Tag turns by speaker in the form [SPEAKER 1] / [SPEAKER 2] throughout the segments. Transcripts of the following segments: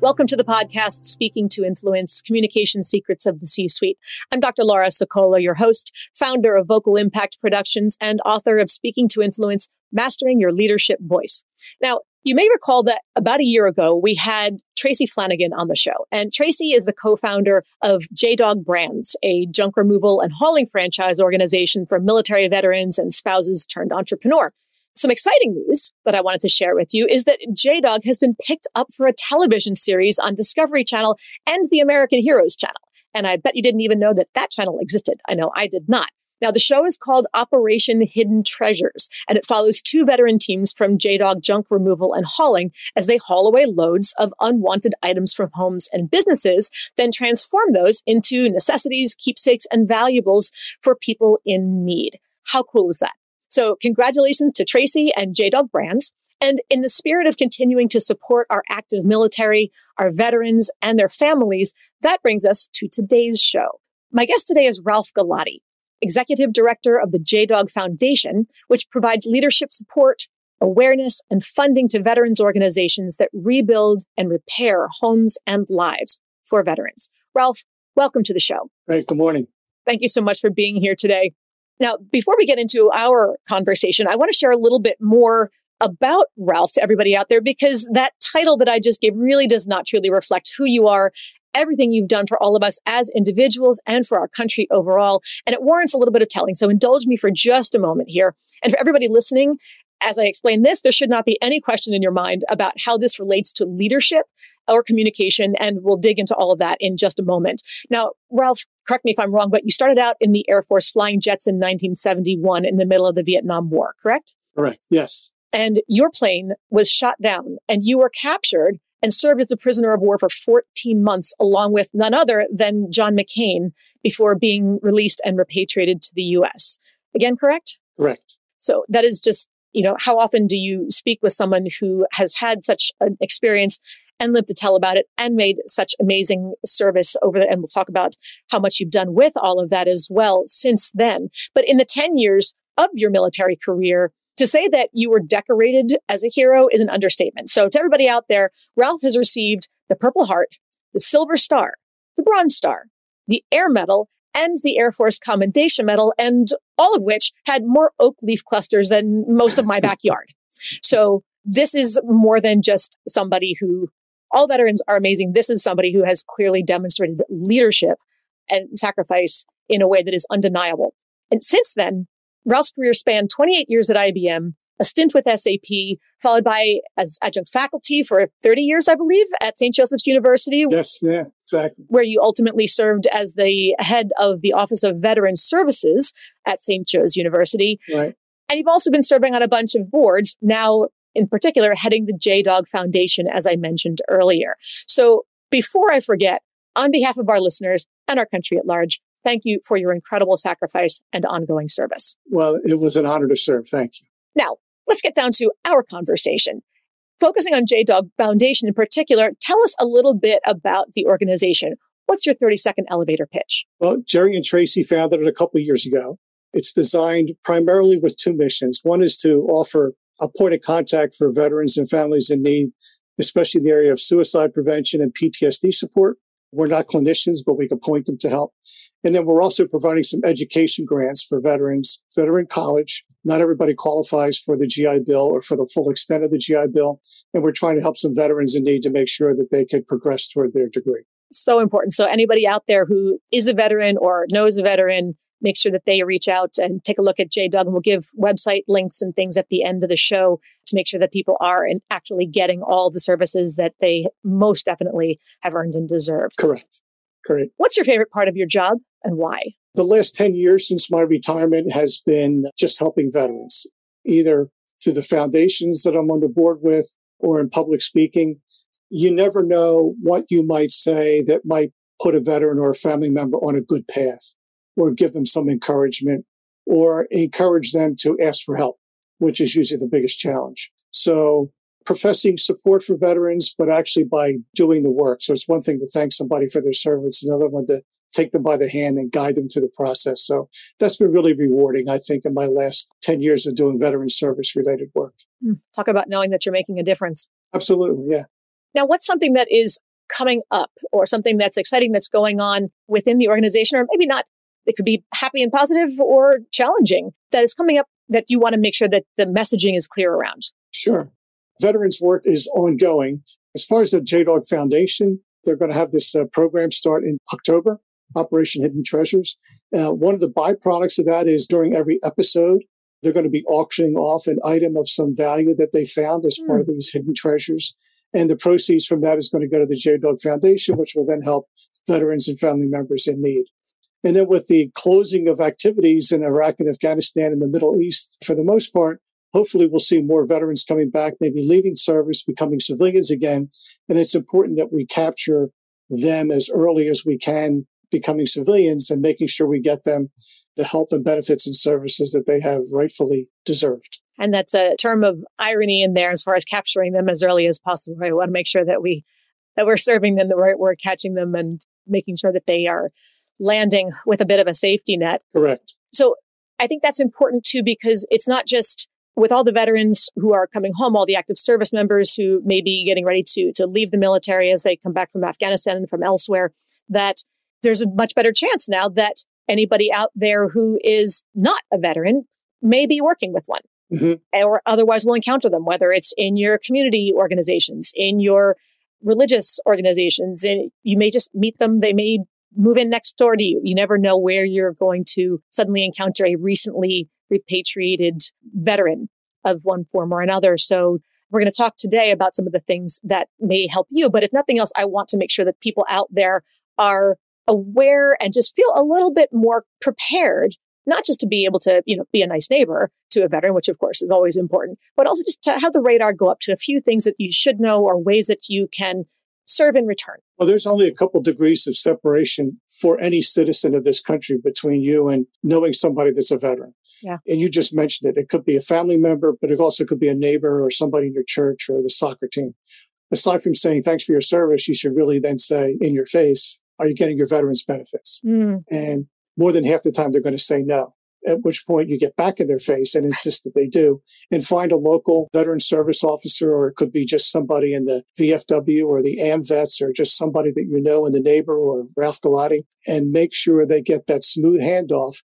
[SPEAKER 1] Welcome to the podcast, Speaking to Influence Communication Secrets of the C Suite. I'm Dr. Laura Sicola, your host, founder of Vocal Impact Productions, and author of Speaking to Influence Mastering Your Leadership Voice. Now, you may recall that about a year ago, we had Tracy Flanagan on the show. And Tracy is the co-founder of J-Dog Brands, a junk removal and hauling franchise organization for military veterans and spouses turned entrepreneur. Some exciting news that I wanted to share with you is that J-Dog has been picked up for a television series on Discovery Channel and the American Heroes channel. And I bet you didn't even know that that channel existed. I know I did not. Now, the show is called Operation Hidden Treasures, and it follows two veteran teams from J-Dog junk removal and hauling as they haul away loads of unwanted items from homes and businesses, then transform those into necessities, keepsakes, and valuables for people in need. How cool is that? So congratulations to Tracy and J-Dog Brands. And in the spirit of continuing to support our active military, our veterans, and their families, that brings us to today's show. My guest today is Ralph Galati executive director of the J-Dog Foundation, which provides leadership support, awareness, and funding to veterans organizations that rebuild and repair homes and lives for veterans. Ralph, welcome to the show.
[SPEAKER 2] Great. Good morning.
[SPEAKER 1] Thank you so much for being here today. Now, before we get into our conversation, I want to share a little bit more about Ralph to everybody out there because that title that I just gave really does not truly reflect who you are everything you've done for all of us as individuals and for our country overall. And it warrants a little bit of telling. So indulge me for just a moment here. And for everybody listening, as I explain this, there should not be any question in your mind about how this relates to leadership or communication. And we'll dig into all of that in just a moment. Now, Ralph, correct me if I'm wrong, but you started out in the Air Force flying jets in 1971 in the middle of the Vietnam War, correct?
[SPEAKER 2] Correct. Yes.
[SPEAKER 1] And your plane was shot down and you were captured and served as a prisoner of war for 14 months, along with none other than John McCain before being released and repatriated to the US. Again, correct?
[SPEAKER 2] Correct.
[SPEAKER 1] So that is just, you know, how often do you speak with someone who has had such an experience and lived to tell about it and made such amazing service over the, and we'll talk about how much you've done with all of that as well since then. But in the 10 years of your military career, to say that you were decorated as a hero is an understatement. So to everybody out there, Ralph has received the Purple Heart, the Silver Star, the Bronze Star, the Air Medal, and the Air Force Commendation Medal, and all of which had more oak leaf clusters than most of my backyard. So this is more than just somebody who all veterans are amazing. This is somebody who has clearly demonstrated leadership and sacrifice in a way that is undeniable. And since then, Ralph's career spanned 28 years at IBM, a stint with SAP, followed by as adjunct faculty for 30 years, I believe, at St. Joseph's University.
[SPEAKER 2] Yes, yeah, exactly.
[SPEAKER 1] Where you ultimately served as the head of the Office of Veteran Services at St. Joe's University.
[SPEAKER 2] Right.
[SPEAKER 1] And you've also been serving on a bunch of boards, now in particular heading the J-Dog Foundation, as I mentioned earlier. So before I forget, on behalf of our listeners and our country at large, Thank you for your incredible sacrifice and ongoing service.
[SPEAKER 2] Well, it was an honor to serve. Thank you.
[SPEAKER 1] Now, let's get down to our conversation. Focusing on J-Dog Foundation in particular, tell us a little bit about the organization. What's your 30 second elevator pitch?
[SPEAKER 2] Well, Jerry and Tracy founded it a couple years ago. It's designed primarily with two missions. One is to offer a point of contact for veterans and families in need, especially in the area of suicide prevention and PTSD support. We're not clinicians, but we can point them to help. And then we're also providing some education grants for veterans that are in college. Not everybody qualifies for the GI Bill or for the full extent of the GI Bill. And we're trying to help some veterans in need to make sure that they can progress toward their degree.
[SPEAKER 1] So important. So anybody out there who is a veteran or knows a veteran, make sure that they reach out and take a look at J-Dog and we'll give website links and things at the end of the show to make sure that people are and actually getting all the services that they most definitely have earned and deserved.
[SPEAKER 2] Correct. Correct.
[SPEAKER 1] What's your favorite part of your job and why?
[SPEAKER 2] The last 10 years since my retirement has been just helping veterans, either through the foundations that I'm on the board with or in public speaking. you never know what you might say that might put a veteran or a family member on a good path or give them some encouragement or encourage them to ask for help, which is usually the biggest challenge. So professing support for veterans, but actually by doing the work. So it's one thing to thank somebody for their service, another one to take them by the hand and guide them through the process. So that's been really rewarding, I think, in my last 10 years of doing veteran service related work.
[SPEAKER 1] Hmm. Talk about knowing that you're making a difference.
[SPEAKER 2] Absolutely. Yeah.
[SPEAKER 1] Now, what's something that is coming up or something that's exciting that's going on within the organization, or maybe not? It could be happy and positive or challenging that is coming up that you want to make sure that the messaging is clear around.
[SPEAKER 2] Sure. Veterans work is ongoing. As far as the JDOG Foundation, they're going to have this uh, program start in October. Operation Hidden Treasures. Uh, one of the byproducts of that is during every episode, they're going to be auctioning off an item of some value that they found as mm. part of hmm. these hidden treasures. And the proceeds from that is going to go to the J Dog Foundation, which will then help veterans and family members in need. And then with the closing of activities in Iraq and Afghanistan and the Middle East, for the most part, hopefully we'll see more veterans coming back, maybe leaving service, becoming civilians again. And it's important that we capture them as early as we can becoming civilians and making sure we get them the help and benefits and services that they have rightfully deserved.
[SPEAKER 1] And that's a term of irony in there as far as capturing them as early as possible. I want to make sure that we that we're serving them the right way, catching them and making sure that they are landing with a bit of a safety net.
[SPEAKER 2] Correct.
[SPEAKER 1] So I think that's important too because it's not just with all the veterans who are coming home, all the active service members who may be getting ready to to leave the military as they come back from Afghanistan and from elsewhere, that there's a much better chance now that anybody out there who is not a veteran may be working with one mm-hmm. or otherwise will encounter them, whether it's in your community organizations, in your religious organizations. And you may just meet them. They may move in next door to you. You never know where you're going to suddenly encounter a recently repatriated veteran of one form or another. So we're going to talk today about some of the things that may help you. But if nothing else, I want to make sure that people out there are aware and just feel a little bit more prepared not just to be able to, you know, be a nice neighbor to a veteran, which of course is always important, but also just to have the radar go up to a few things that you should know or ways that you can serve in return.
[SPEAKER 2] Well, there's only a couple degrees of separation for any citizen of this country between you and knowing somebody that's a veteran.
[SPEAKER 1] Yeah.
[SPEAKER 2] And you just mentioned it. It could be a family member, but it also could be a neighbor or somebody in your church or the soccer team. Aside from saying thanks for your service, you should really then say in your face, are you getting your veterans benefits? Mm. And more than half the time, they're going to say no. At which point you get back in their face and insist that they do and find a local veteran service officer, or it could be just somebody in the VFW or the AMVETS or just somebody that you know in the neighbor or Ralph Galati and make sure they get that smooth handoff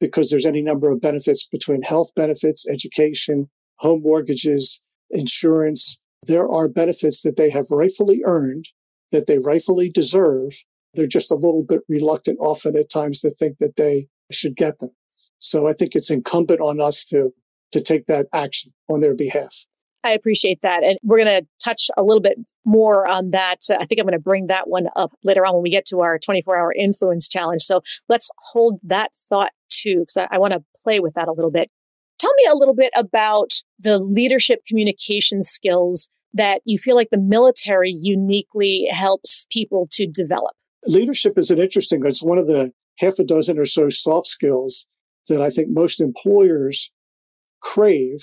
[SPEAKER 2] because there's any number of benefits between health benefits, education, home mortgages, insurance. There are benefits that they have rightfully earned, that they rightfully deserve, they're just a little bit reluctant often at times to think that they should get them. So I think it's incumbent on us to, to take that action on their behalf.
[SPEAKER 1] I appreciate that. And we're going to touch a little bit more on that. Uh, I think I'm going to bring that one up later on when we get to our 24 hour influence challenge. So let's hold that thought too, because I, I want to play with that a little bit. Tell me a little bit about the leadership communication skills that you feel like the military uniquely helps people to develop
[SPEAKER 2] leadership is an interesting, it's one of the half a dozen or so soft skills that I think most employers crave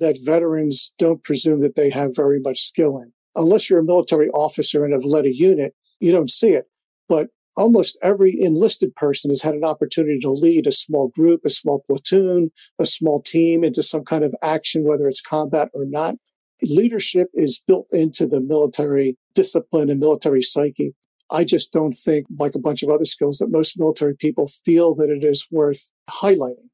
[SPEAKER 2] that veterans don't presume that they have very much skill in. Unless you're a military officer and have led a unit, you don't see it. But almost every enlisted person has had an opportunity to lead a small group, a small platoon, a small team into some kind of action, whether it's combat or not. Leadership is built into the military discipline and military psyche. I just don't think, like a bunch of other skills, that most military people feel that it is worth highlighting.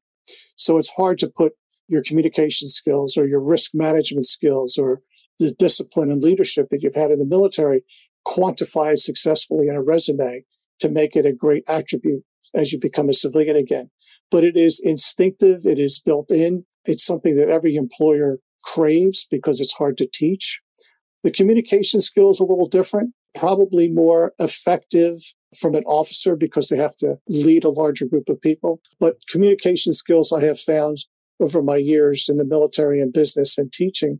[SPEAKER 2] So it's hard to put your communication skills or your risk management skills or the discipline and leadership that you've had in the military quantified successfully in a resume to make it a great attribute as you become a civilian again. But it is instinctive. It is built in. It's something that every employer craves because it's hard to teach. The communication skills a little different probably more effective from an officer because they have to lead a larger group of people. But communication skills I have found over my years in the military and business and teaching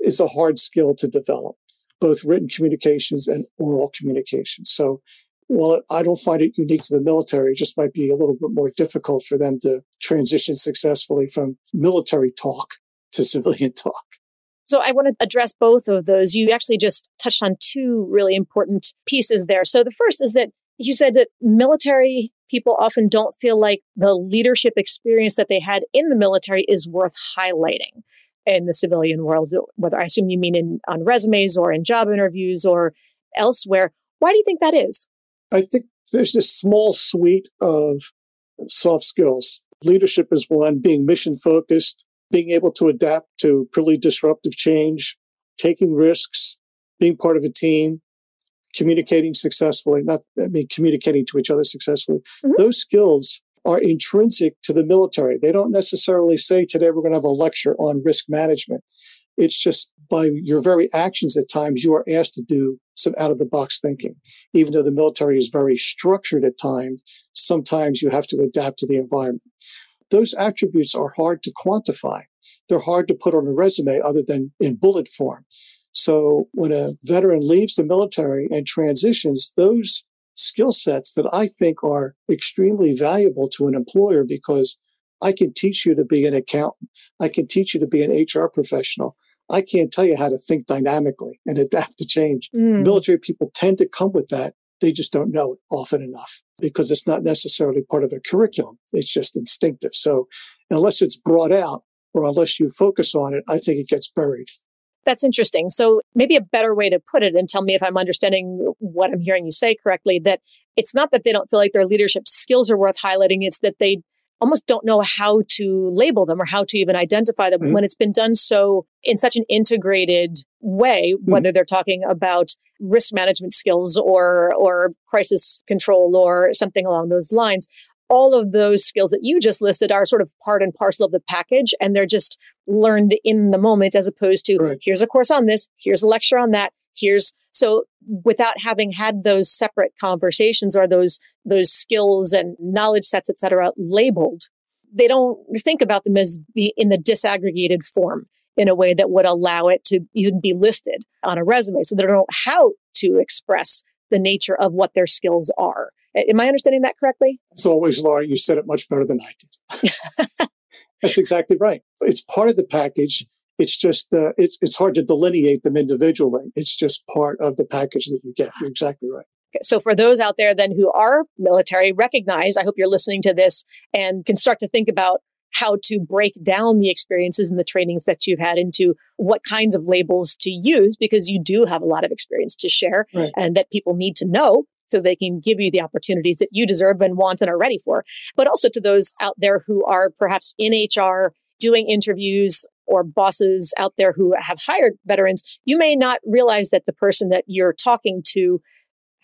[SPEAKER 2] is a hard skill to develop. both written communications and oral communications. So while I don't find it unique to the military, it just might be a little bit more difficult for them to transition successfully from military talk to civilian talk.
[SPEAKER 1] So I want to address both of those. You actually just touched on two really important pieces there. So the first is that you said that military people often don't feel like the leadership experience that they had in the military is worth highlighting in the civilian world, whether I assume you mean in on resumes or in job interviews or elsewhere. Why do you think that is?
[SPEAKER 2] I think there's this small suite of soft skills. Leadership is one, being mission focused, being able to adapt to pretty disruptive change, taking risks, being part of a team, communicating successfully, not I mean communicating to each other successfully. Mm-hmm. Those skills are intrinsic to the military. They don't necessarily say today we're going to have a lecture on risk management. It's just by your very actions at times you are asked to do some out of the box thinking. Even though the military is very structured at times, sometimes you have to adapt to the environment. Those attributes are hard to quantify. They're hard to put on a resume other than in bullet form. So when a veteran leaves the military and transitions, those skill sets that I think are extremely valuable to an employer because I can teach you to be an accountant. I can teach you to be an HR professional. I can't tell you how to think dynamically and adapt to change. Mm. Military people tend to come with that. They just don't know it often enough because it's not necessarily part of their curriculum. It's just instinctive. So unless it's brought out or unless you focus on it, I think it gets buried.
[SPEAKER 1] That's interesting. So maybe a better way to put it and tell me if I'm understanding what I'm hearing you say correctly that it's not that they don't feel like their leadership skills are worth highlighting. It's that they almost don't know how to label them or how to even identify them mm-hmm. when it's been done so in such an integrated way, mm-hmm. whether they're talking about risk management skills or, or crisis control or something along those lines. All of those skills that you just listed are sort of part and parcel of the package and they're just learned in the moment as opposed to right. here's a course on this, here's a lecture on that, here's so without having had those separate conversations or those those skills and knowledge sets, et cetera, labeled, they don't think about them as be in the disaggregated form in a way that would allow it to even be listed on a resume. So they don't know how to express the nature of what their skills are. Am I understanding that correctly?
[SPEAKER 2] As always, Laura, you said it much better than I did. That's exactly right. It's part of the package. It's just uh, it's it's hard to delineate them individually. It's just part of the package that you get. You're exactly right.
[SPEAKER 1] So for those out there then who are military, recognize, I hope you're listening to this and can start to think about how to break down the experiences and the trainings that you've had into what kinds of labels to use because you do have a lot of experience to share right. and that people need to know so they can give you the opportunities that you deserve and want and are ready for. But also to those out there who are perhaps in HR doing interviews or bosses out there who have hired veterans, you may not realize that the person that you're talking to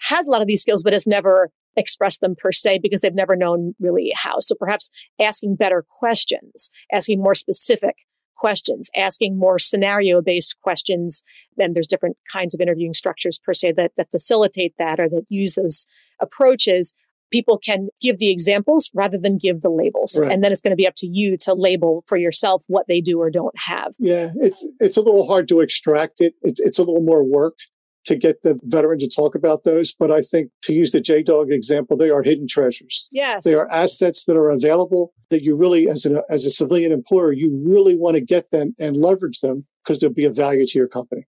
[SPEAKER 1] has a lot of these skills, but has never expressed them per se because they've never known really how. So perhaps asking better questions, asking more specific questions, asking more scenario based questions. Then there's different kinds of interviewing structures per se that, that facilitate that or that use those approaches. People can give the examples rather than give the labels. Right. And then it's going to be up to you to label for yourself what they do or don't have.
[SPEAKER 2] Yeah, it's it's a little hard to extract it. it it's a little more work to get the veteran to talk about those. But I think to use the JDOG example, they are hidden treasures.
[SPEAKER 1] Yes.
[SPEAKER 2] They are assets that are available that you really, as a, as a civilian employer, you really want to get them and leverage them because they'll be a value to your company.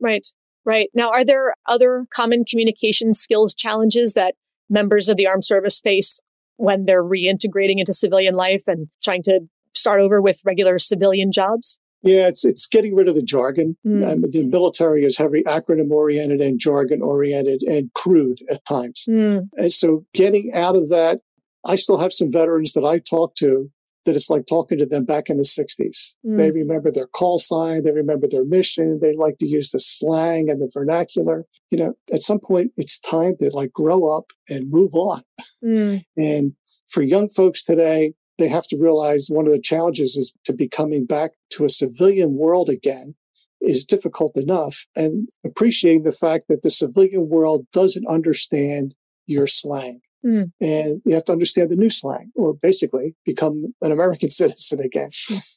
[SPEAKER 1] Right. Right. Now, are there other common communication skills challenges that members of the armed service face when they're reintegrating into civilian life and trying to start over with regular civilian jobs?
[SPEAKER 2] Yeah, it's it's getting rid of the jargon. Mm. Um, the military is heavy acronym oriented and jargon oriented and crude at times. Mm. And so getting out of that, I still have some veterans that I talk to that it's like talking to them back in the 60s. Mm. They remember their call sign, they remember their mission, they like to use the slang and the vernacular. You know, at some point it's time to like grow up and move on. Mm. and for young folks today, they have to realize one of the challenges is to be coming back to a civilian world again is difficult enough and appreciating the fact that the civilian world doesn't understand your slang. Mm. And you have to understand the new slang or basically become an American citizen again.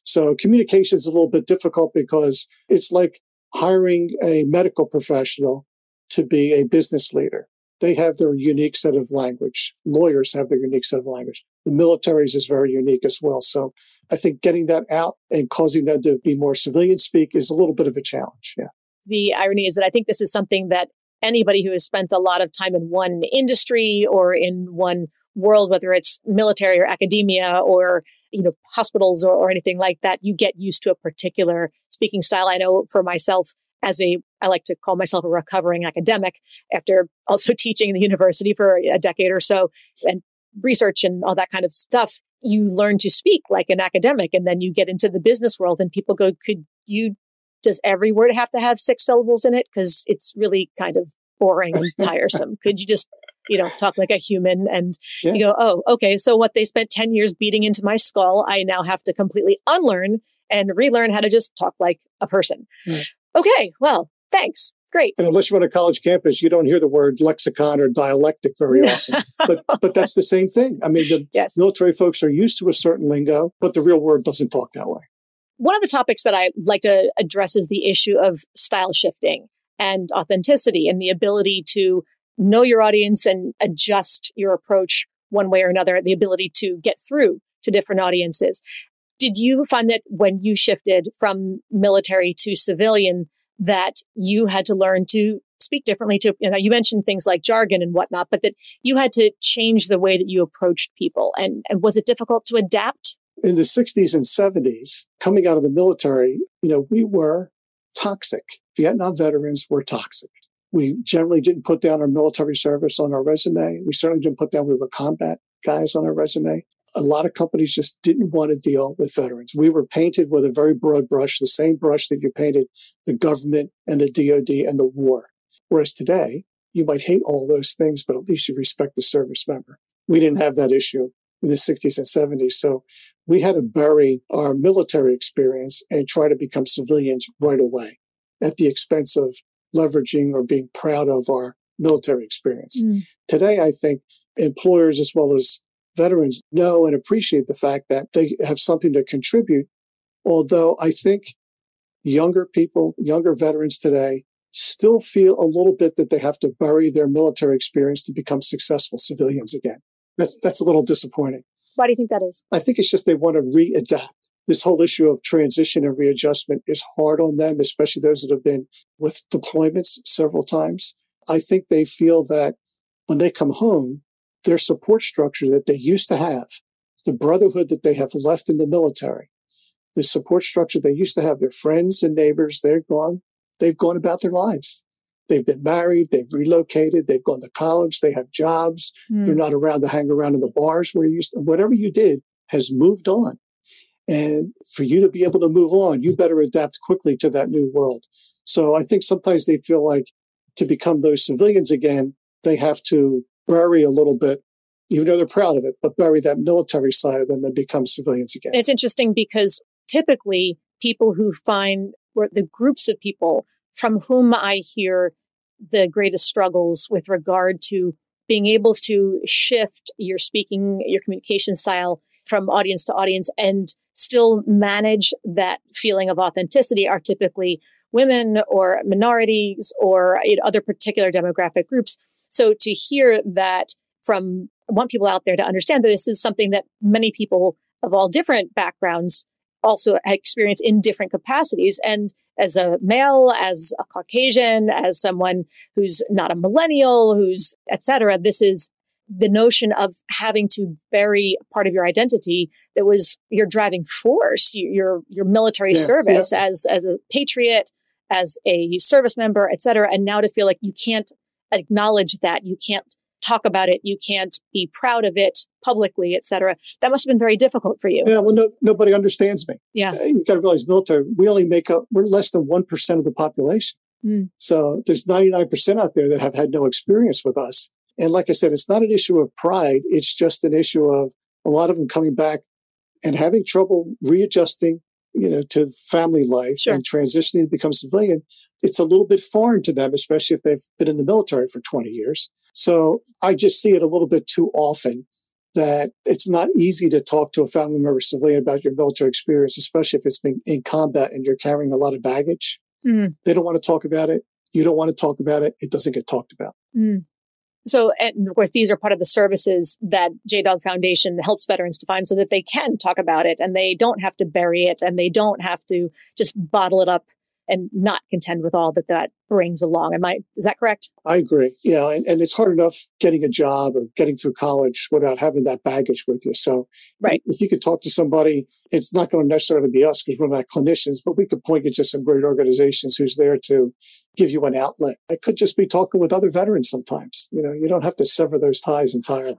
[SPEAKER 2] So communication is a little bit difficult because it's like hiring a medical professional to be a business leader. They have their unique set of language. Lawyers have their unique set of language. The militaries is very unique as well. So I think getting that out and causing them to be more civilian speak is a little bit of a challenge. Yeah.
[SPEAKER 1] The irony is that I think this is something that anybody who has spent a lot of time in one industry or in one world, whether it's military or academia or you know hospitals or, or anything like that, you get used to a particular speaking style. I know for myself, as a I like to call myself a recovering academic after also teaching in the university for a decade or so and research and all that kind of stuff. You learn to speak like an academic, and then you get into the business world, and people go, "Could you does every word have to have six syllables in it? Because it's really kind of boring and tiresome. Could you just, you know, talk like a human? And yeah. you go, oh, okay. So what they spent 10 years beating into my skull, I now have to completely unlearn and relearn how to just talk like a person. Mm. Okay. Well, thanks. Great.
[SPEAKER 2] And unless you're on a college campus, you don't hear the word lexicon or dialectic very often. but but that's the same thing. I mean, the yes. military folks are used to a certain lingo, but the real world doesn't talk that way.
[SPEAKER 1] One of the topics that I like to address is the issue of style shifting and authenticity and the ability to know your audience and adjust your approach one way or another, the ability to get through to different audiences. Did you find that when you shifted from military to civilian, that you had to learn to speak differently to, you know, you mentioned things like jargon and whatnot, but that you had to change the way that you approached people. And, and was it difficult to adapt
[SPEAKER 2] in the 60s and 70s, coming out of the military, you know, we were toxic. Vietnam veterans were toxic. We generally didn't put down our military service on our resume. We certainly didn't put down we were combat guys on our resume. A lot of companies just didn't want to deal with veterans. We were painted with a very broad brush, the same brush that you painted the government and the DOD and the war. Whereas today, you might hate all those things, but at least you respect the service member. We didn't have that issue in the 60s and 70s. So we had to bury our military experience and try to become civilians right away at the expense of leveraging or being proud of our military experience. Mm. Today, I think employers as well as veterans know and appreciate the fact that they have something to contribute. Although I think younger people, younger veterans today still feel a little bit that they have to bury their military experience to become successful civilians again. That's, that's a little disappointing.
[SPEAKER 1] Why do you think that is?
[SPEAKER 2] I think it's just they want to readapt. This whole issue of transition and readjustment is hard on them, especially those that have been with deployments several times. I think they feel that when they come home, their support structure that they used to have, the brotherhood that they have left in the military, the support structure they used to have, their friends and neighbors, they're gone. They've gone about their lives. They've been married, they've relocated, they've gone to college, they have jobs. Mm. They're not around to hang around in the bars where you used to, whatever you did has moved on. And for you to be able to move on, you better adapt quickly to that new world. So I think sometimes they feel like to become those civilians again, they have to bury a little bit, even though they're proud of it, but bury that military side of them and become civilians again.
[SPEAKER 1] It's interesting because typically people who find or the groups of people from whom I hear the greatest struggles with regard to being able to shift your speaking, your communication style from audience to audience and still manage that feeling of authenticity are typically women or minorities or you know, other particular demographic groups. So to hear that from, I want people out there to understand that this is something that many people of all different backgrounds also experience in different capacities. And as a male, as a Caucasian, as someone who's not a millennial, who's etc. This is the notion of having to bury part of your identity that was your driving force, your your military yeah, service yeah. as as a patriot, as a service member, etc. And now to feel like you can't acknowledge that, you can't talk about it, you can't be proud of it publicly, etc. That must have been very difficult for you.
[SPEAKER 2] Yeah, well, no, nobody understands me.
[SPEAKER 1] Yeah, uh,
[SPEAKER 2] you got to realize, military, we only make up, we're less than one percent of the population. Mm. So there's 99% out there that have had no experience with us. And like I said, it's not an issue of pride. It's just an issue of a lot of them coming back and having trouble readjusting, you know, to family life sure. and transitioning to become civilian. It's a little bit foreign to them, especially if they've been in the military for 20 years. So I just see it a little bit too often that it's not easy to talk to a family member civilian about your military experience, especially if it's been in combat and you're carrying a lot of baggage. Mm. They don't want to talk about it. You don't want to talk about it. It doesn't get talked about.
[SPEAKER 1] Mm. So, and of course, these are part of the services that JDOG Foundation helps veterans to find so that they can talk about it and they don't have to bury it and they don't have to just bottle it up and not contend with all that that brings along. Am I, is that correct?
[SPEAKER 2] I agree. Yeah. And, and it's hard enough getting a job or getting through college without having that baggage with you. So
[SPEAKER 1] right.
[SPEAKER 2] if you could talk to somebody, it's not going to necessarily be us because we're not clinicians, but we could point you to some great organizations who's there to give you an outlet. It could just be talking with other veterans sometimes. You know, you don't have to sever those ties entirely.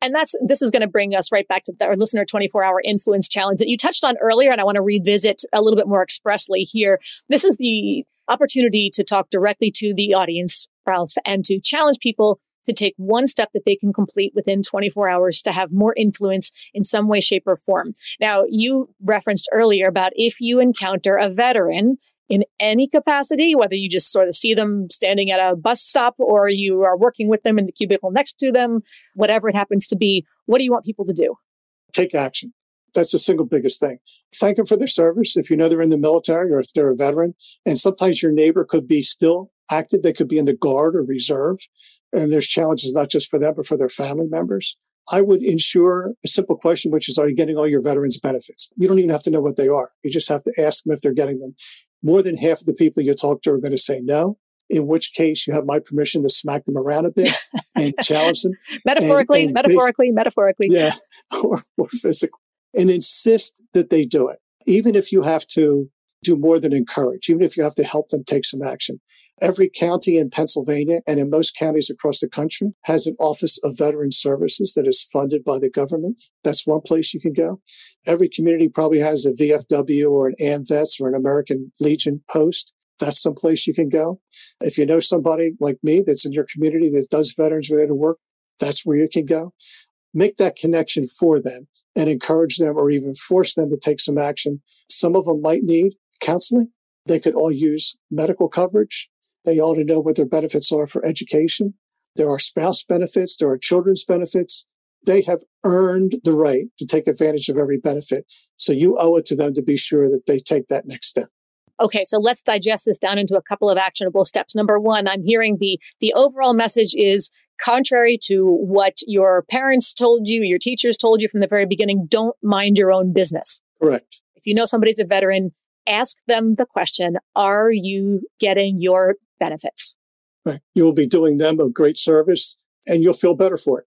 [SPEAKER 1] And that's this is going to bring us right back to our listener 24 hour influence challenge that you touched on earlier. And I want to revisit a little bit more expressly here. This is the opportunity to talk directly to the audience, Ralph, and to challenge people to take one step that they can complete within 24 hours to have more influence in some way, shape, or form. Now, you referenced earlier about if you encounter a veteran in any capacity, whether you just sort of see them standing at a bus stop or you are working with them in the cubicle next to them, whatever it happens to be, what do you want people to do?
[SPEAKER 2] Take action. That's the single biggest thing. Thank them for their service. If you know they're in the military or if they're a veteran, and sometimes your neighbor could be still active, they could be in the guard or reserve. And there's challenges not just for them, but for their family members. I would ensure a simple question, which is, are you getting all your veterans benefits? You don't even have to know what they are. You just have to ask them if they're getting them more than half of the people you talk to are going to say no. In which case, you have my permission to smack them around a bit and challenge them.
[SPEAKER 1] metaphorically, and, and metaphorically, metaphorically.
[SPEAKER 2] Yeah, or, or physically. And insist that they do it. Even if you have to do more than encourage, even if you have to help them take some action. Every county in Pennsylvania and in most counties across the country has an Office of Veteran Services that is funded by the government. That's one place you can go. Every community probably has a VFW or an AMVETS or an American Legion post. That's some place you can go. If you know somebody like me that's in your community that does veterans related work, that's where you can go. Make that connection for them and encourage them or even force them to take some action. Some of them might need counseling. They could all use medical coverage. They ought to know what their benefits are for education. There are spouse benefits. There are children's benefits. They have earned the right to take advantage of every benefit. So you owe it to them to be sure that they take that next step.
[SPEAKER 1] Okay, so let's digest this down into a couple of actionable steps. Number one, I'm hearing the the overall message is contrary to what your parents told you, your teachers told you from the very beginning, don't mind your own business.
[SPEAKER 2] Correct.
[SPEAKER 1] If you know somebody's a veteran, ask them the question, are you getting your benefits.
[SPEAKER 2] Right. You will be doing them a great service and you'll feel better for it.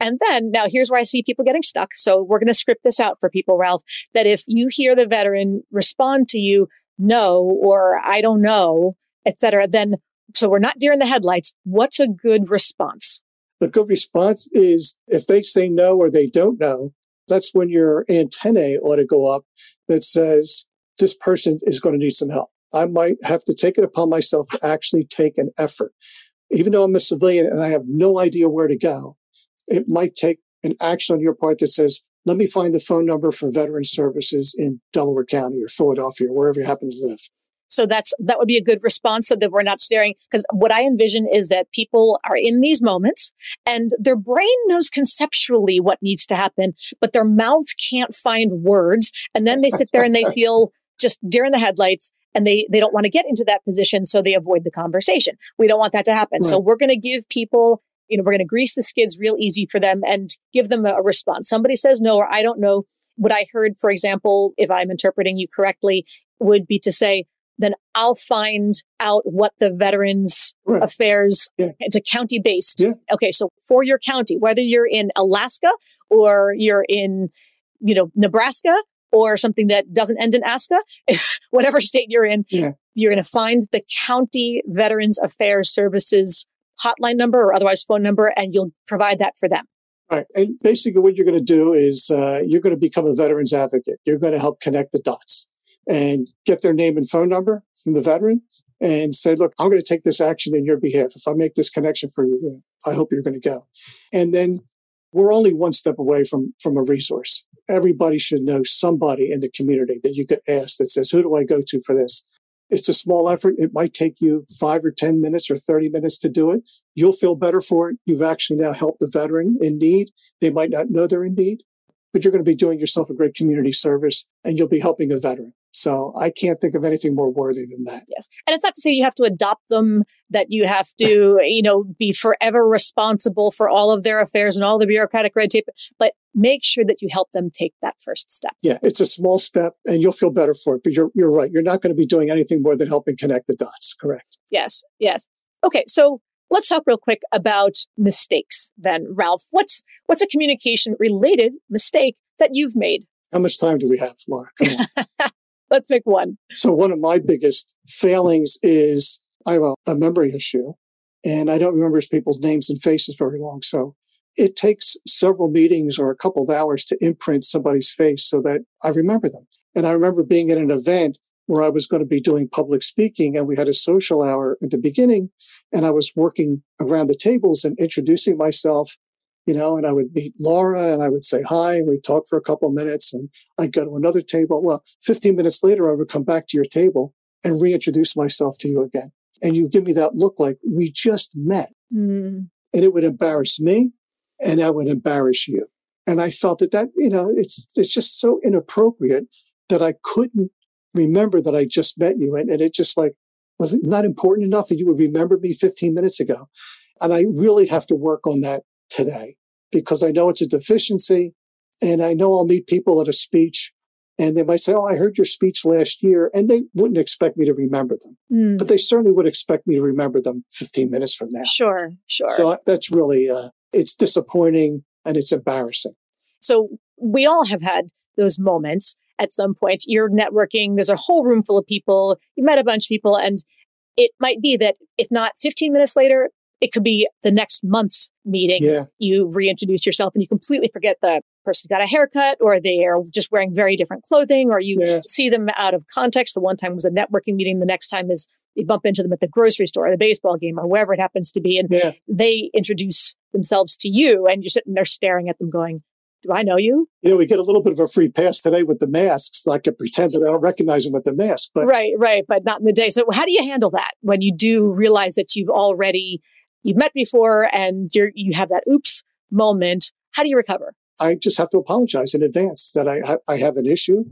[SPEAKER 1] And then now here's where I see people getting stuck. So we're going to script this out for people, Ralph, that if you hear the veteran respond to you, no, or I don't know, etc., then so we're not deer in the headlights. What's a good response?
[SPEAKER 2] The good response is if they say no or they don't know, that's when your antennae ought to go up that says this person is going to need some help. I might have to take it upon myself to actually take an effort. Even though I'm a civilian and I have no idea where to go, it might take an action on your part that says, let me find the phone number for veteran services in Delaware County or Philadelphia, or wherever you happen to live.
[SPEAKER 1] So that's that would be a good response so that we're not staring because what I envision is that people are in these moments and their brain knows conceptually what needs to happen, but their mouth can't find words. And then they sit there and they feel just deer in the headlights and they they don't want to get into that position so they avoid the conversation we don't want that to happen right. so we're going to give people you know we're going to grease the skids real easy for them and give them a, a response somebody says no or i don't know what i heard for example if i'm interpreting you correctly would be to say then I'll find out what the Veterans right. Affairs, yeah. it's a county based.
[SPEAKER 2] Yeah.
[SPEAKER 1] Okay. So for your county, whether you're in Alaska or you're in, you know, Nebraska or something that doesn't end in ASCA, whatever state you're in,
[SPEAKER 2] yeah.
[SPEAKER 1] you're going to find the county Veterans Affairs Services hotline number or otherwise phone number, and you'll provide that for them.
[SPEAKER 2] All right. And basically, what you're going to do is uh, you're going to become a veterans advocate. You're going to help connect the dots and get their name and phone number from the veteran and say, look, I'm going to take this action in your behalf. If I make this connection for you, I hope you're going to go. And then we're only one step away from, from a resource everybody should know somebody in the community that you could ask that says, who do I go to for this? It's a small effort. It might take you five or 10 minutes or 30 minutes to do it. You'll feel better for it. You've actually now helped the veteran in need. They might not know they're in need, but you're going to be doing yourself a great community service and you'll be helping a veteran. So I can't think of anything more worthy than that.
[SPEAKER 1] Yes. And it's not to say you have to adopt them, that you have to, you know, be forever responsible for all of their affairs and all the bureaucratic red tape, but make sure that you help them take that first step.
[SPEAKER 2] Yeah, it's a small step and you'll feel better for it. But you're, you're right. You're not going to be doing anything more than helping connect the dots. Correct.
[SPEAKER 1] Yes. Yes. Okay. So let's talk real quick about mistakes then, Ralph. What's, what's a communication related mistake that you've made?
[SPEAKER 2] How much time do we have, Laura?
[SPEAKER 1] Let's pick one.
[SPEAKER 2] So one of my biggest failings is I have a, a memory issue and I don't remember people's names and faces very long. So it takes several meetings or a couple of hours to imprint somebody's face so that I remember them. And I remember being at an event where I was going to be doing public speaking and we had a social hour at the beginning and I was working around the tables and introducing myself you know, and I would meet Laura and I would say hi and we'd talk for a couple of minutes and I'd go to another table. Well, 15 minutes later, I would come back to your table and reintroduce myself to you again. And you give me that look like we just met. Mm. And it would embarrass me and I would embarrass you. And I felt that that, you know, it's, it's just so inappropriate that I couldn't remember that I just met you. And, and it just like, was not important enough that you would remember me 15 minutes ago? And I really have to work on that today because I know it's a deficiency. And I know I'll meet people at a speech and they might say, Oh, I heard your speech last year. And they wouldn't expect me to remember them, mm. but they certainly would expect me to remember them 15 minutes from now.
[SPEAKER 1] Sure, sure.
[SPEAKER 2] So that's really, uh, it's disappointing and it's embarrassing.
[SPEAKER 1] So we all have had those moments at some point. You're networking, there's a whole room full of people, you met a bunch of people, and it might be that if not 15 minutes later, it could be the next month's meeting. Yeah. You reintroduce yourself and you completely forget the person's got a haircut or they are just wearing very different clothing or you yeah. see them out of context. The one time was a networking meeting. The next time is you bump into them at the grocery store or the baseball game or wherever it happens to be. And yeah. they introduce themselves to you and you're sitting there staring at them going, do I know you?
[SPEAKER 2] You know, we get a little bit of a free pass today with the masks. Like I can pretend that I don't recognize them with the mask, but
[SPEAKER 1] right, right, but not in the day. So, how do you handle that when you do realize that you've already you've met before and you're, you have that oops moment. How do you recover?
[SPEAKER 2] I just have to apologize in advance that I, I have an issue.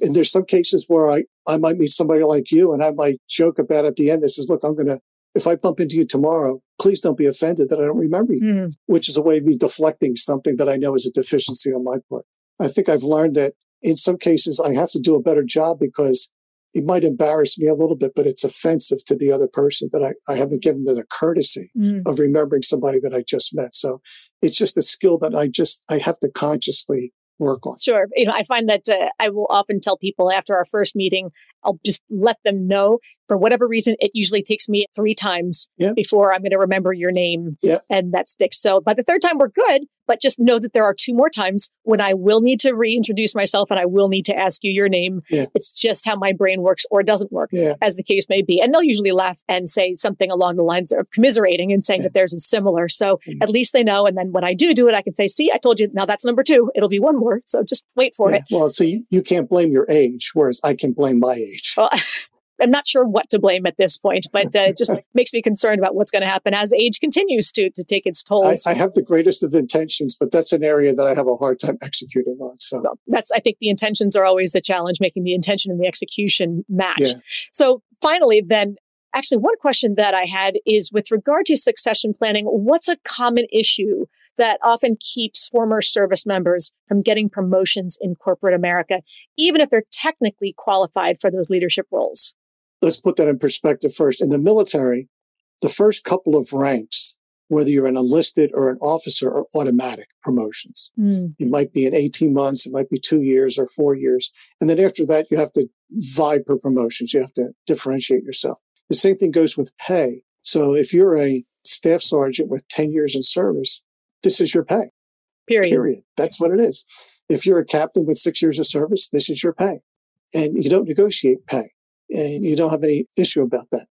[SPEAKER 2] And there's some cases where I, I might meet somebody like you and I might joke about at the end, this is, look, I'm going to, if I bump into you tomorrow, please don't be offended that I don't remember you, mm. which is a way of me deflecting something that I know is a deficiency on my part. I think I've learned that in some cases I have to do a better job because it might embarrass me a little bit, but it's offensive to the other person that I, I haven't given them the courtesy mm. of remembering somebody that I just met. So it's just a skill that I just, I have to consciously work on.
[SPEAKER 1] Sure. You know, I find that uh, I will often tell people after our first meeting, I'll just let them know for whatever reason, it usually takes me three times yeah. before I'm going to remember your name yeah. and that sticks. So by the third time, we're good, but just know that there are two more times when I will need to reintroduce myself and I will need to ask you your name. Yeah. It's just how my brain works or doesn't work, as the case may be. And they'll usually laugh and say something along the lines of commiserating and saying that theirs is similar. So mm-hmm. at least they know. And then when I do do it, I can say, see, I told you, now that's number two. It'll be one more. So just wait for it.
[SPEAKER 2] Well, so you, you can't blame your age, whereas I can blame my age. Well,
[SPEAKER 1] I'm not sure what to blame at this point, but uh, it just makes me concerned about what's going to happen as age continues to to take its toll.
[SPEAKER 2] I, I, have the greatest of intentions, but that's an area that I have a hard time executing on. So well,
[SPEAKER 1] that's I think the intentions are always the challenge, making the intention and the execution match. Yeah. So finally, then. Actually, one question that I had is with regard to succession planning, what's a common issue that often keeps former service members from getting promotions in corporate America, even if they're technically qualified for those leadership roles?
[SPEAKER 2] Let's put that in perspective first. In the military, the first couple of ranks, whether you're an enlisted or an officer, are automatic promotions. Mm. It might be in 18 months, it might be two years or four years. And then after that, you have to vie for promotions. You have to differentiate yourself. The same thing goes with pay. So if you're a staff sergeant with 10 years in service, this is your pay.
[SPEAKER 1] Period.
[SPEAKER 2] Period. That's what it is. If you're a captain with six years of service, this is your pay. And you don't negotiate pay and you don't have any issue about that.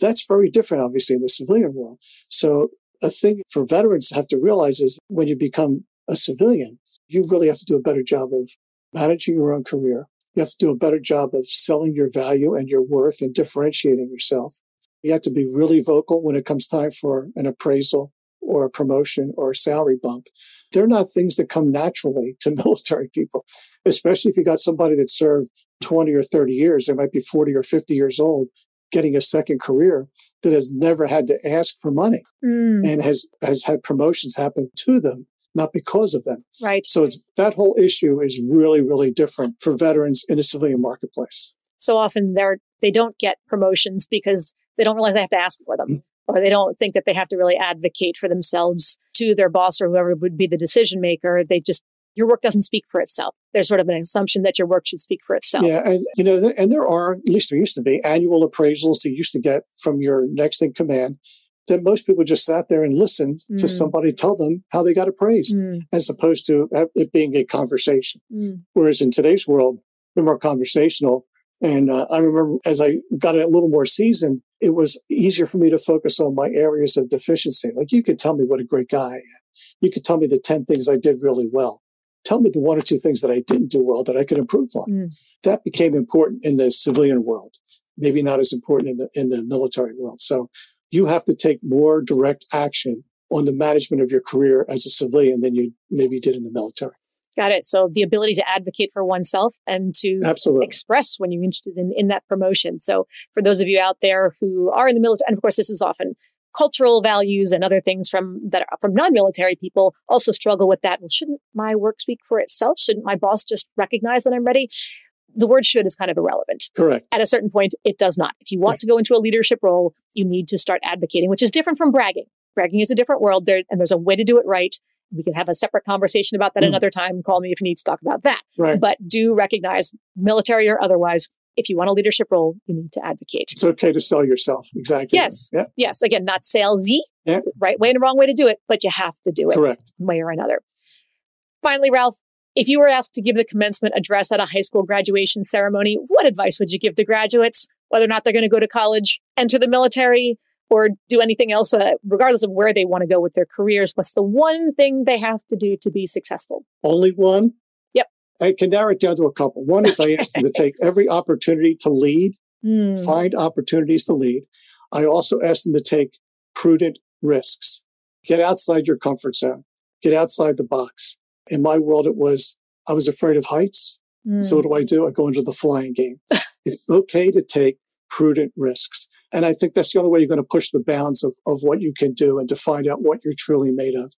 [SPEAKER 2] That's very different, obviously, in the civilian world. So a thing for veterans to have to realize is when you become a civilian, you really have to do a better job of managing your own career. You have to do a better job of selling your value and your worth and differentiating yourself. You have to be really vocal when it comes time for an appraisal or a promotion or a salary bump. They're not things that come naturally to military people, especially if you got somebody that served 20 or 30 years, they might be 40 or 50 years old, getting a second career that has never had to ask for money mm. and has, has had promotions happen to them, not because of them.
[SPEAKER 1] Right.
[SPEAKER 2] So it's, that whole issue is really, really different for veterans in the civilian marketplace.
[SPEAKER 1] So often they're, they don't get promotions because they don't realize they have to ask for them. Mm or they don't think that they have to really advocate for themselves to their boss or whoever would be the decision maker. They just your work doesn't speak for itself. There's sort of an assumption that your work should speak for itself.
[SPEAKER 2] Yeah, and you know, and there are at least there used to be annual appraisals you used to get from your next in command. That most people just sat there and listened mm. to somebody tell them how they got appraised, mm. as opposed to it being a conversation. Mm. Whereas in today's world, they're more conversational. And uh, I remember as I got a little more seasoned, it was easier for me to focus on my areas of deficiency. Like you could tell me what a great guy I am. You could tell me the 10 things I did really well. Tell me the one or two things that I didn't do well that I could improve on. Mm. That became important in the civilian world, maybe not as important in the, in the military world. So you have to take more direct action on the management of your career as a civilian than you maybe did in the military.
[SPEAKER 1] Got it. So the ability to advocate for oneself and to
[SPEAKER 2] Absolutely.
[SPEAKER 1] express when you're interested in, in that promotion. So for those of you out there who are in the military, and of course, this is often cultural values and other things from that are from non-military people also struggle with that. Well, shouldn't my work speak for itself? Shouldn't my boss just recognize that I'm ready? The word should is kind of irrelevant.
[SPEAKER 2] Correct.
[SPEAKER 1] At a certain point, it does not. If you want to go into a leadership role, you need to start advocating, which is different from bragging. Bragging is a different world there, and there's a way to do it right. We can have a separate conversation about that mm. another time. Call me if you need to talk about that.
[SPEAKER 2] Right.
[SPEAKER 1] But do recognize, military or otherwise, if you want a leadership role, you need to advocate.
[SPEAKER 2] It's okay to sell yourself. Exactly.
[SPEAKER 1] Yes. Yeah. Yes. Again, not salesy. Yeah. Right way and wrong way to do it, but you have to do it.
[SPEAKER 2] Correct.
[SPEAKER 1] One way or another. Finally, Ralph, if you were asked to give the commencement address at a high school graduation ceremony, what advice would you give the graduates? Whether or not they're going to go to college, enter the military, or do anything else, uh, regardless of where they want to go with their careers. What's the one thing they have to do to be successful?
[SPEAKER 2] Only one? I can narrow it down to a couple. One is. I asked them to take every opportunity to lead, mm. find opportunities to lead. I also asked them to take prudent risks. Get outside your comfort zone. Get outside the box. In my world, it was I was afraid of heights. Mm. So what do I do? I go into the flying game. it's okay to take prudent risks. And I think that's the only way you're going to push the bounds of, of what you can do and to find out what you're truly made of.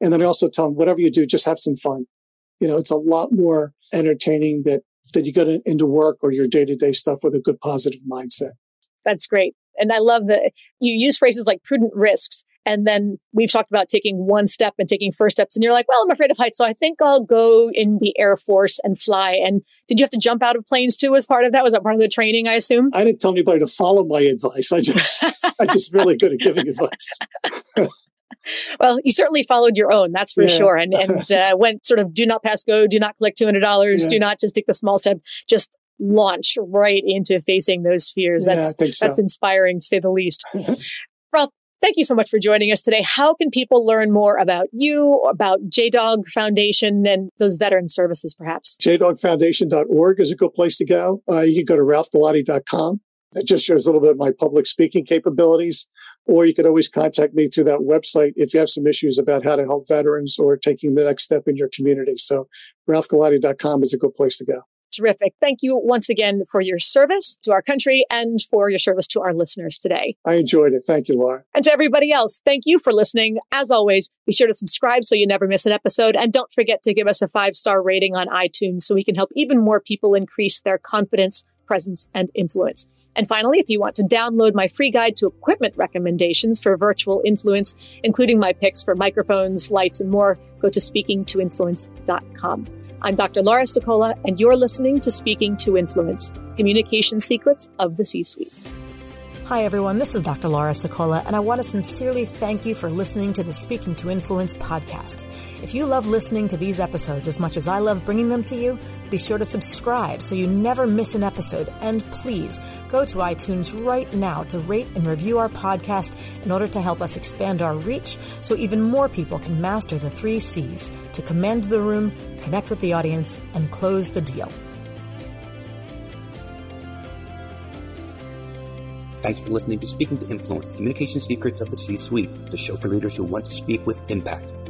[SPEAKER 2] And then I also tell them, whatever you do, just have some fun. You know, it's a lot more entertaining that, that you get into work or your day to day stuff with a good positive mindset.
[SPEAKER 1] That's great. And I love that you use phrases like prudent risks. And then we've talked about taking one step and taking first steps. And you're like, well, I'm afraid of heights. So I think I'll go in the Air Force and fly. And did you have to jump out of planes too as part of that? Was that part of the training, I assume?
[SPEAKER 2] I didn't tell anybody to follow my advice. I just, I'm just really good at giving advice.
[SPEAKER 1] well, you certainly followed your own, that's for yeah. sure. And, and uh, went sort of do not pass go, do not collect $200, yeah. do not just take the small step, just launch right into facing those fears. That's,
[SPEAKER 2] yeah, so.
[SPEAKER 1] that's inspiring to say the least. Ralph, Thank you so much for joining us today. How can people learn more about you, about JDOG Foundation and those veteran services, perhaps?
[SPEAKER 2] JDOGFoundation.org is a good place to go. Uh, you can go to ralphgalati.com. That just shows a little bit of my public speaking capabilities. Or you could always contact me through that website if you have some issues about how to help veterans or taking the next step in your community. So ralphgalati.com is a good place to go.
[SPEAKER 1] Terrific. Thank you once again for your service to our country and for your service to our listeners today.
[SPEAKER 2] I enjoyed it. Thank you, Laura.
[SPEAKER 1] And to everybody else, thank you for listening. As always, be sure to subscribe so you never miss an episode. And don't forget to give us a five star rating on iTunes so we can help even more people increase their confidence, presence, and influence. And finally, if you want to download my free guide to equipment recommendations for virtual influence, including my picks for microphones, lights, and more, go to speakingtoinfluence.com. I'm Dr. Laura Sicola, and you're listening to Speaking to Influence Communication Secrets of the C Suite.
[SPEAKER 3] Hi, everyone. This is Dr. Laura Sicola, and I want to sincerely thank you for listening to the Speaking to Influence podcast. If you love listening to these episodes as much as I love bringing them to you, be sure to subscribe so you never miss an episode. And please go to iTunes right now to rate and review our podcast in order to help us expand our reach so even more people can master the three C's to command the room, connect with the audience, and close the deal.
[SPEAKER 4] Thanks for listening to Speaking to Influence Communication Secrets of the C Suite, the show for leaders who want to speak with impact.